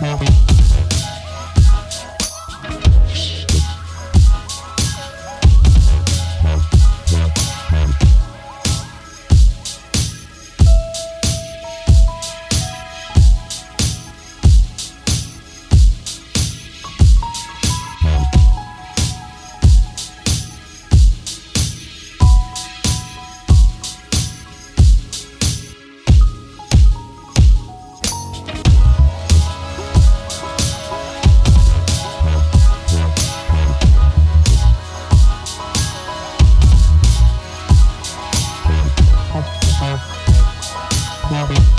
Música Bobby.